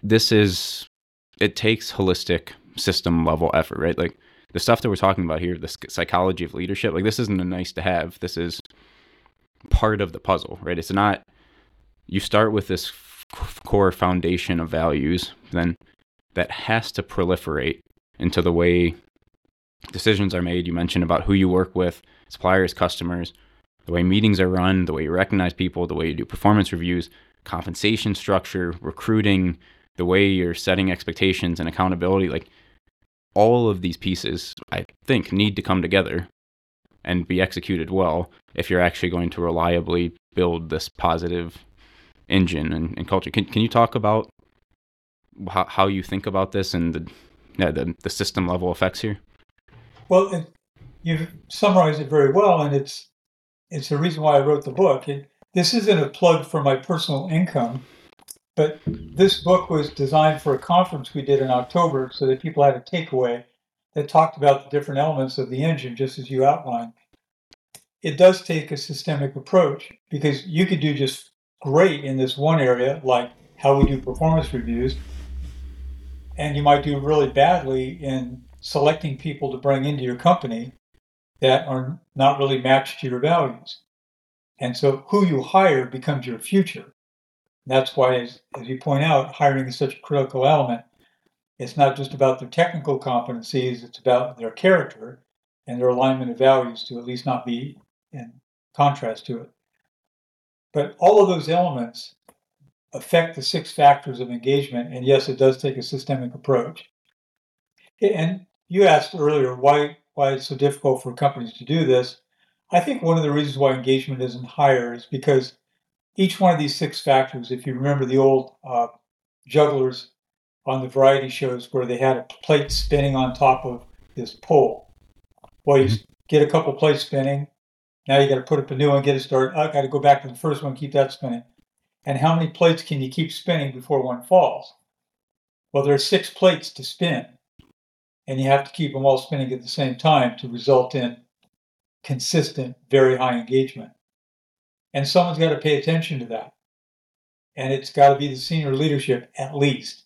this is, it takes holistic system level effort, right? Like the stuff that we're talking about here, the psychology of leadership, like this isn't a nice to have. This is part of the puzzle, right? It's not you start with this f- core foundation of values, then that has to proliferate into the way decisions are made. You mentioned about who you work with, suppliers, customers, the way meetings are run, the way you recognize people, the way you do performance reviews, compensation structure, recruiting, the way you're setting expectations and accountability. Like all of these pieces, I think, need to come together and be executed well if you're actually going to reliably build this positive engine and, and culture. Can, can you talk about how, how you think about this and the, yeah, the, the system level effects here? Well, it, you've summarized it very well, and it's it's the reason why I wrote the book. It, this isn't a plug for my personal income, but this book was designed for a conference we did in October so that people had a takeaway that talked about the different elements of the engine, just as you outlined. It does take a systemic approach because you could do just great in this one area, like how we do performance reviews. And you might do really badly in selecting people to bring into your company that are not really matched to your values. And so who you hire becomes your future. That's why, as, as you point out, hiring is such a critical element. It's not just about their technical competencies, it's about their character and their alignment of values to at least not be in contrast to it. But all of those elements affect the six factors of engagement. And yes, it does take a systemic approach. And you asked earlier why why it's so difficult for companies to do this. I think one of the reasons why engagement isn't higher is because each one of these six factors, if you remember the old uh, jugglers on the variety shows where they had a plate spinning on top of this pole. Well, you mm-hmm. get a couple plates spinning. Now you got to put up a new one, get it started. I got to go back to the first one, keep that spinning. And how many plates can you keep spinning before one falls? Well, there are six plates to spin, and you have to keep them all spinning at the same time to result in consistent, very high engagement. And someone's got to pay attention to that. And it's got to be the senior leadership at least.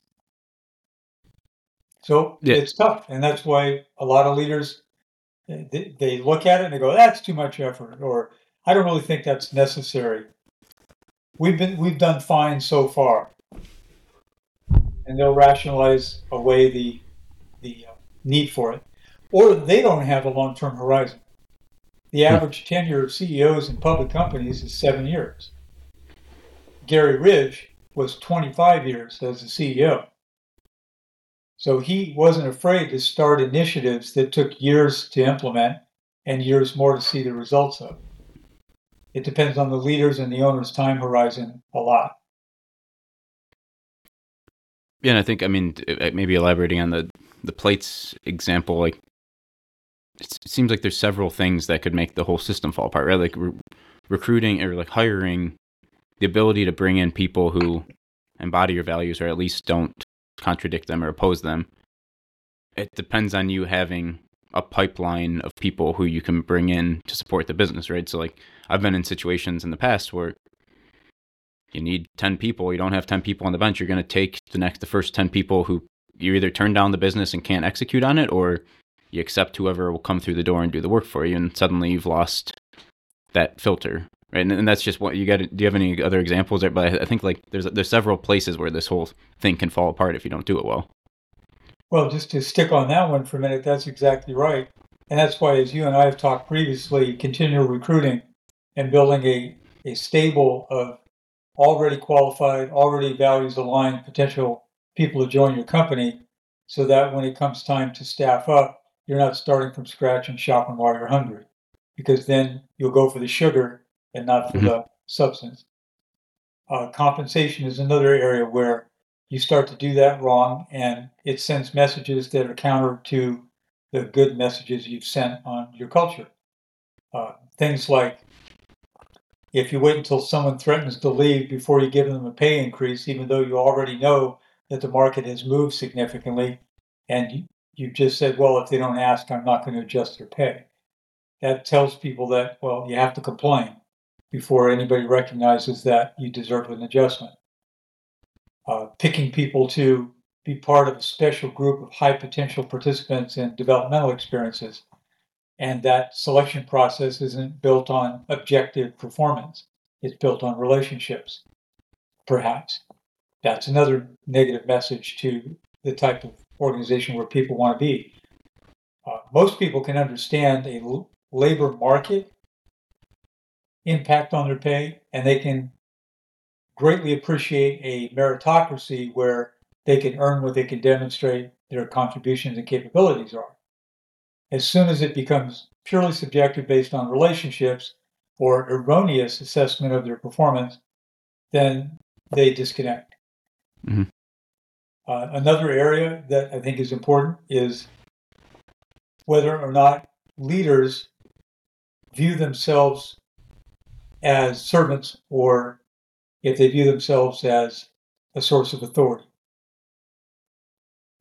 So yeah. it's tough. And that's why a lot of leaders they, they look at it and they go, that's too much effort, or I don't really think that's necessary. We've been we've done fine so far, and they'll rationalize away the the uh, need for it, or they don't have a long term horizon. The average tenure of CEOs in public companies is seven years. Gary Ridge was 25 years as a CEO. So he wasn't afraid to start initiatives that took years to implement and years more to see the results of. It depends on the leaders and the owner's time horizon a lot. Yeah, and I think I mean uh, maybe elaborating on the the plates example, like it seems like there's several things that could make the whole system fall apart, right? Like re- recruiting or like hiring, the ability to bring in people who embody your values or at least don't contradict them or oppose them. It depends on you having a pipeline of people who you can bring in to support the business, right? So like I've been in situations in the past where you need 10 people, you don't have 10 people on the bench, you're going to take the next the first 10 people who you either turn down the business and can't execute on it or you accept whoever will come through the door and do the work for you and suddenly you've lost that filter right? And, and that's just what you got do you have any other examples there? But i think like there's there's several places where this whole thing can fall apart if you don't do it well. Well just to stick on that one for a minute that's exactly right. And that's why as you and i have talked previously continual recruiting and building a, a stable of already qualified already values aligned potential people to join your company so that when it comes time to staff up you're not starting from scratch and shopping while you're hungry, because then you'll go for the sugar and not for mm-hmm. the substance. Uh, compensation is another area where you start to do that wrong, and it sends messages that are counter to the good messages you've sent on your culture. Uh, things like if you wait until someone threatens to leave before you give them a pay increase, even though you already know that the market has moved significantly, and you just said, well, if they don't ask, I'm not going to adjust their pay. That tells people that, well, you have to complain before anybody recognizes that you deserve an adjustment. Uh, picking people to be part of a special group of high potential participants in developmental experiences. And that selection process isn't built on objective performance, it's built on relationships, perhaps. That's another negative message to the type of organization where people want to be. Uh, most people can understand a l- labor market impact on their pay, and they can greatly appreciate a meritocracy where they can earn what they can demonstrate their contributions and capabilities are. As soon as it becomes purely subjective based on relationships or erroneous assessment of their performance, then they disconnect. Mm-hmm. Uh, another area that I think is important is whether or not leaders view themselves as servants or if they view themselves as a source of authority.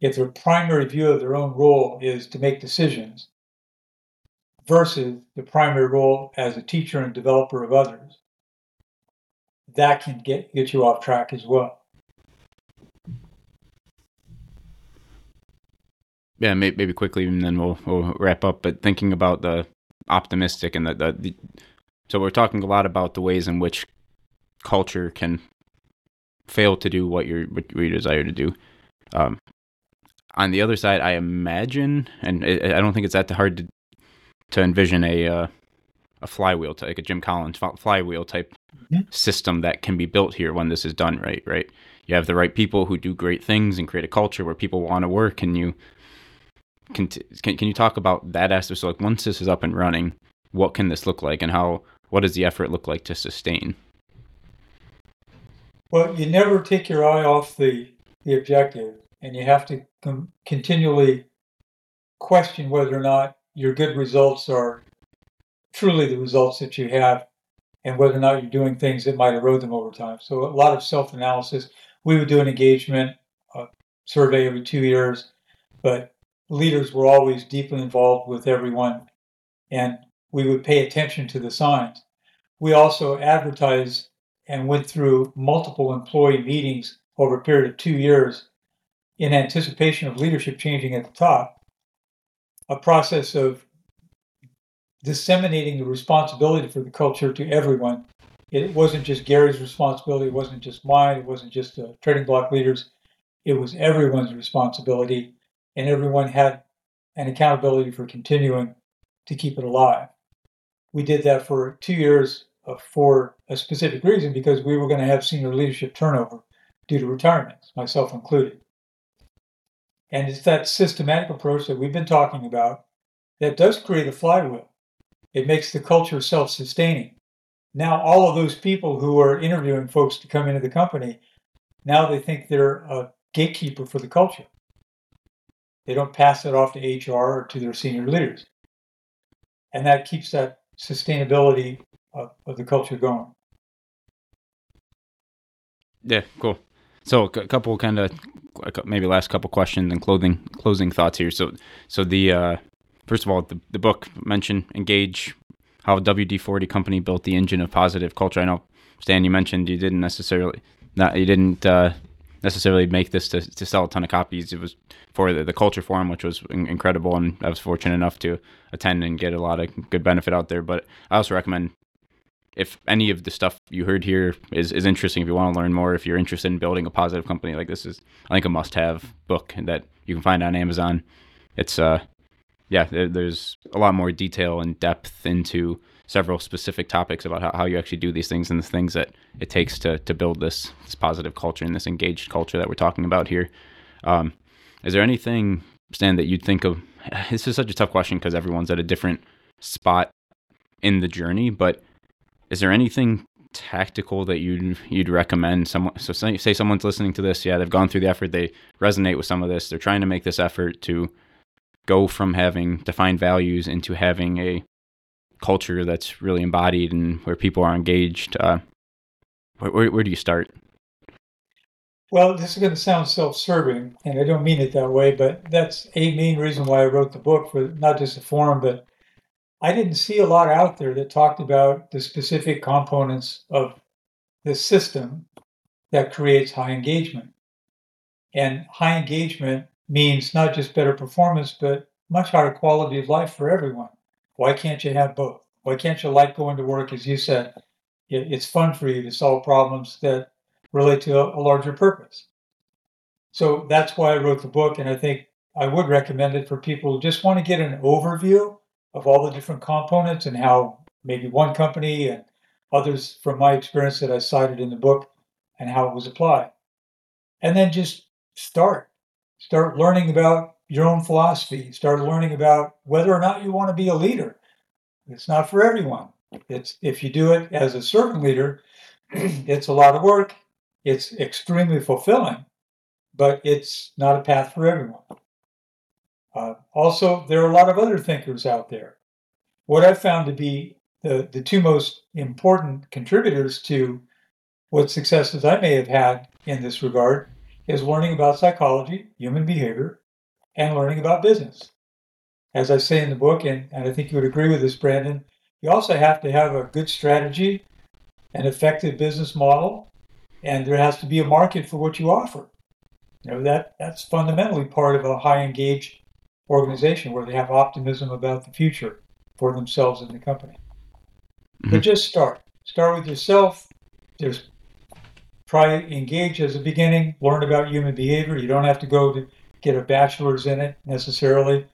If their primary view of their own role is to make decisions versus the primary role as a teacher and developer of others, that can get, get you off track as well. Yeah, maybe quickly, and then we'll we'll wrap up. But thinking about the optimistic and the, the, the so we're talking a lot about the ways in which culture can fail to do what you what you desire to do. Um, on the other side, I imagine, and it, I don't think it's that hard to to envision a uh, a flywheel, like a Jim Collins flywheel type mm-hmm. system that can be built here when this is done right. Right, you have the right people who do great things and create a culture where people want to work, and you can can you talk about that aspect? So, like, once this is up and running, what can this look like, and how what does the effort look like to sustain? Well, you never take your eye off the the objective, and you have to com- continually question whether or not your good results are truly the results that you have and whether or not you're doing things that might erode them over time. So a lot of self-analysis. We would do an engagement uh, survey every two years, but leaders were always deeply involved with everyone, and we would pay attention to the signs. We also advertised and went through multiple employee meetings over a period of two years in anticipation of leadership changing at the top, a process of disseminating the responsibility for the culture to everyone. It wasn't just Gary's responsibility, it wasn't just mine, it wasn't just the trading bloc leaders, it was everyone's responsibility, and everyone had an accountability for continuing to keep it alive. We did that for two years uh, for a specific reason because we were going to have senior leadership turnover due to retirements, myself included. And it's that systematic approach that we've been talking about that does create a flywheel. It makes the culture self sustaining. Now, all of those people who are interviewing folks to come into the company, now they think they're a gatekeeper for the culture. They don't pass it off to HR or to their senior leaders. And that keeps that sustainability of, of the culture going. Yeah, cool. So a couple kind of maybe last couple questions and clothing closing thoughts here. So so the uh, first of all the, the book mentioned engage how WD forty company built the engine of positive culture. I know Stan, you mentioned you didn't necessarily not you didn't uh, necessarily make this to, to sell a ton of copies. It was for the, the culture forum, which was incredible, and I was fortunate enough to attend and get a lot of good benefit out there. But I also recommend if any of the stuff you heard here is, is interesting, if you want to learn more, if you're interested in building a positive company, like this is, I think, a must have book that you can find on Amazon. It's, uh, yeah, there, there's a lot more detail and depth into several specific topics about how, how you actually do these things and the things that it takes to, to build this, this positive culture and this engaged culture that we're talking about here. Um, is there anything, Stan, that you'd think of? This is such a tough question because everyone's at a different spot in the journey, but is there anything tactical that you'd you'd recommend someone so say, say someone's listening to this yeah they've gone through the effort they resonate with some of this they're trying to make this effort to go from having defined values into having a culture that's really embodied and where people are engaged uh, where, where, where do you start well this is going to sound self-serving and i don't mean it that way but that's a main reason why i wrote the book for not just the forum but I didn't see a lot out there that talked about the specific components of the system that creates high engagement. And high engagement means not just better performance, but much higher quality of life for everyone. Why can't you have both? Why can't you like going to work? As you said, it's fun for you to solve problems that relate to a larger purpose. So that's why I wrote the book. And I think I would recommend it for people who just want to get an overview of all the different components and how maybe one company and others from my experience that I cited in the book and how it was applied. And then just start. Start learning about your own philosophy. Start learning about whether or not you want to be a leader. It's not for everyone. It's if you do it as a servant leader, it's a lot of work. It's extremely fulfilling, but it's not a path for everyone. Uh, also, there are a lot of other thinkers out there. What I've found to be the, the two most important contributors to what successes I may have had in this regard is learning about psychology, human behavior, and learning about business. As I say in the book, and, and I think you would agree with this, Brandon, you also have to have a good strategy, an effective business model, and there has to be a market for what you offer. You know that that's fundamentally part of a high engaged organization where they have optimism about the future for themselves and the company. But Mhm. just start. Start with yourself. There's try engage as a beginning, learn about human behavior. You don't have to go to get a bachelor's in it necessarily.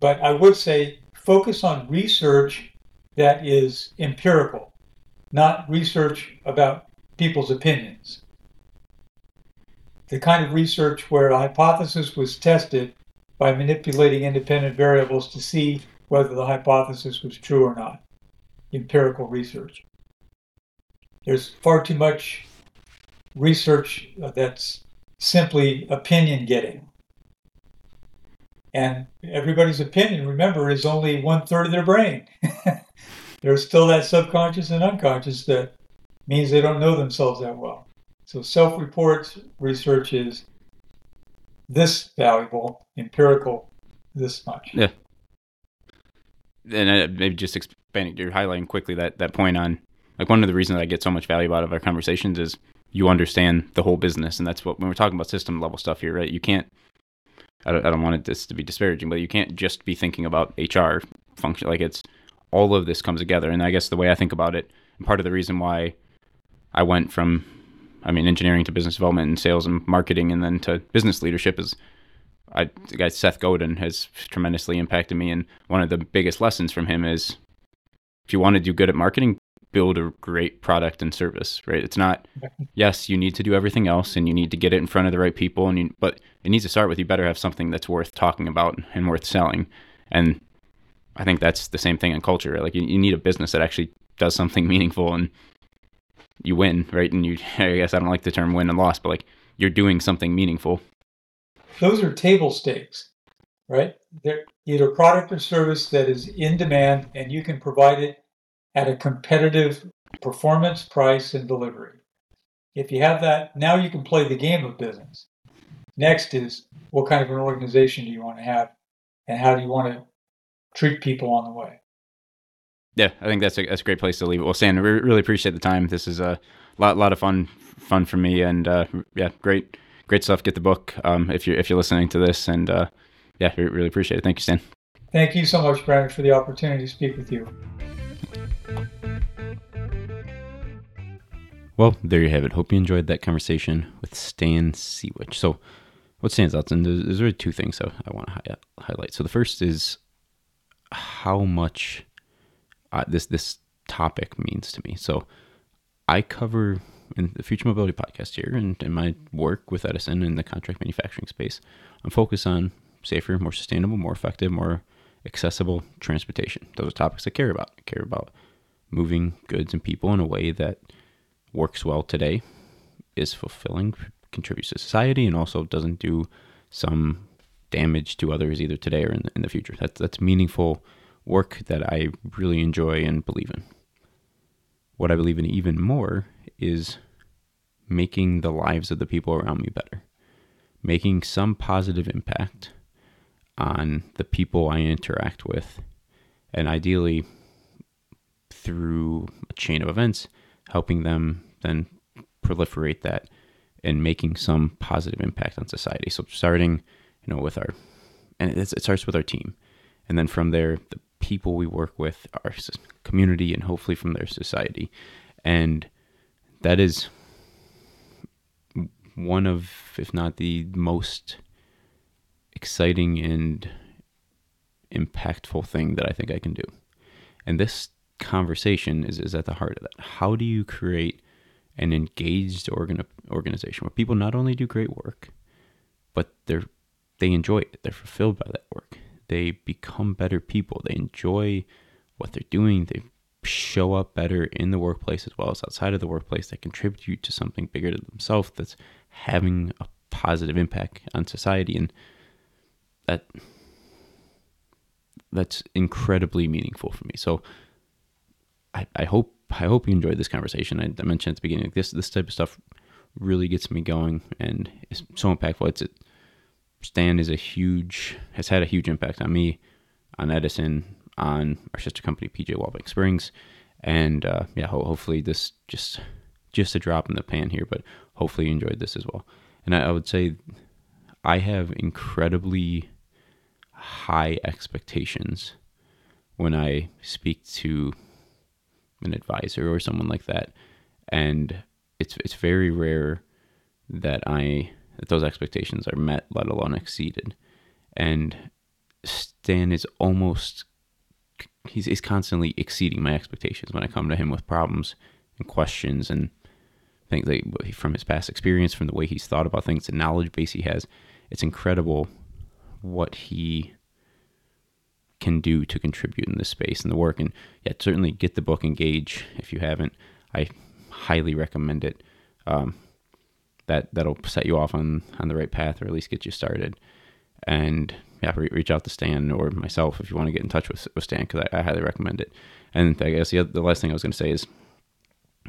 But I would say focus on research that is empirical, not research about people's opinions. The kind of research where a hypothesis was tested by manipulating independent variables to see whether the hypothesis was true or not. Empirical research. There's far too much research uh, that's simply opinion getting. And everybody's opinion, remember, is only one third of their brain. There's still that subconscious and unconscious that means they don't know themselves that well. So self reports research is this valuable, empirical this much. Yeah. And uh, maybe just expanding, you're highlighting quickly that, that point on like one of the reasons I get so much value out of our conversations is you understand the whole business. And that's what, when we're talking about system level stuff here, right? You can't, I don't, I don't want this to be disparaging, but you can't just be thinking about HR function. Like it's all of this comes together. And I guess the way I think about it, and part of the reason why I went from, I mean, engineering to business development and sales and marketing and then to business leadership is I, the guy Seth Godin has tremendously impacted me. And one of the biggest lessons from him is if you want to do good at marketing, build a great product and service, right? It's not, yes, you need to do everything else and you need to get it in front of the right people. And you, but it needs to start with you better have something that's worth talking about and worth selling. And I think that's the same thing in culture. Right? Like you, you need a business that actually does something meaningful and you win, right? And you, I guess I don't like the term win and loss, but like you're doing something meaningful. Those are table stakes, right? They're either product or service that is in demand and you can provide it at a competitive performance, price, and delivery. If you have that, now you can play the game of business. Next is what kind of an organization do you want to have and how do you want to treat people on the way? Yeah, I think that's a that's a great place to leave it. Well, Stan, we really appreciate the time. This is a lot lot of fun fun for me, and uh, yeah, great great stuff. Get the book um, if you're if you're listening to this, and uh, yeah, really appreciate it. Thank you, Stan. Thank you so much, Brandon, for the opportunity to speak with you. Well, there you have it. Hope you enjoyed that conversation with Stan Sewitch. So, what stands out, and there's, there's really two things I, I want to hi- highlight. So, the first is how much uh, this this topic means to me. So, I cover in the Future Mobility podcast here, and in my work with Edison in the contract manufacturing space, I'm focused on safer, more sustainable, more effective, more accessible transportation. Those are topics I care about. I care about moving goods and people in a way that works well today, is fulfilling, contributes to society, and also doesn't do some damage to others either today or in the, in the future. That's that's meaningful work that I really enjoy and believe in. What I believe in even more is making the lives of the people around me better, making some positive impact on the people I interact with, and ideally through a chain of events, helping them then proliferate that and making some positive impact on society. So starting, you know, with our, and it starts with our team, and then from there, the people we work with, our community, and hopefully from their society, and that is one of, if not the most exciting and impactful thing that I think I can do. And this conversation is, is at the heart of that. How do you create an engaged organ- organization where people not only do great work, but they're they enjoy it. They're fulfilled by that work. They become better people. They enjoy what they're doing. They show up better in the workplace as well as outside of the workplace. They contribute to something bigger than themselves that's having a positive impact on society and that that's incredibly meaningful for me. So I, I hope I hope you enjoyed this conversation. I, I mentioned at the beginning, this this type of stuff really gets me going and is so impactful. It's it, Stan is a huge has had a huge impact on me, on Edison, on our sister company PJ Wallbank Springs, and uh, yeah, ho- hopefully this just just a drop in the pan here, but hopefully you enjoyed this as well. And I, I would say I have incredibly high expectations when I speak to an advisor or someone like that, and it's it's very rare that I that those expectations are met, let alone exceeded. And Stan is almost he's, he's constantly exceeding my expectations when I come to him with problems and questions and things that from his past experience, from the way he's thought about things, the knowledge base he has. It's incredible what he can do to contribute in this space and the work. And yeah, certainly get the book Engage if you haven't. I highly recommend it. Um, that that'll set you off on on the right path, or at least get you started. And yeah, re- reach out to Stan or myself if you want to get in touch with, with Stan because I, I, highly recommend it. And I guess the, other, the last thing I was going to say is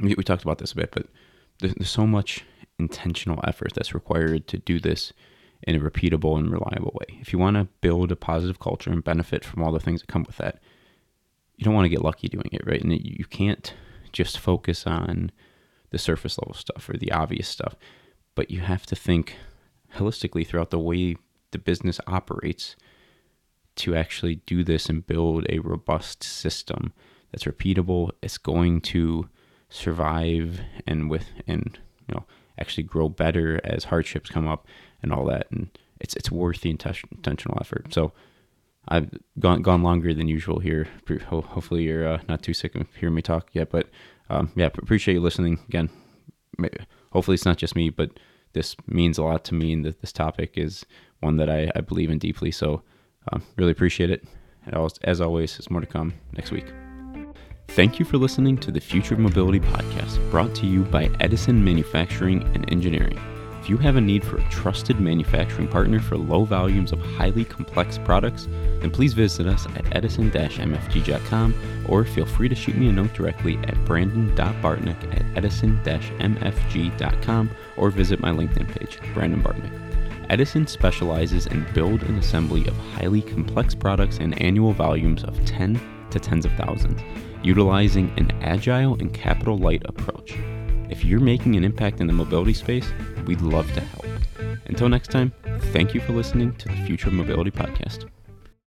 we, we, talked about this a bit, but there's, there's so much intentional effort that's required to do this in a repeatable and reliable way. If you want to build a positive culture and benefit from all the things that come with that, you don't want to get lucky doing it, right? And you can't just focus on the surface level stuff or the obvious stuff, but you have to think holistically throughout the way the business operates to actually do this and build a robust system that's repeatable. It's going to survive and with and you know actually grow better as hardships come up and all that. And it's it's worth the intentional effort. So I've gone gone longer than usual here. Hopefully you're uh, not too sick of hearing me talk yet, but um, yeah, appreciate you listening again. Hopefully it's not just me, but this means a lot to me, and that this topic is one that I, I believe in deeply. So um, really appreciate it. And as always, there's more to come next week. Thank you for listening to the Future of Mobility podcast, brought to you by Edison Manufacturing and Engineering. If you have a need for a trusted manufacturing partner for low volumes of highly complex products, then please visit us at edison-mfg.com or feel free to shoot me a note directly at brandon.bartneck at edison-mfg.com or visit my LinkedIn page, Brandon Bartneck. Edison specializes in build and assembly of highly complex products and annual volumes of 10 to tens of thousands, utilizing an agile and capital light approach. If you're making an impact in the mobility space, we'd love to help. Until next time, thank you for listening to the Future of Mobility podcast.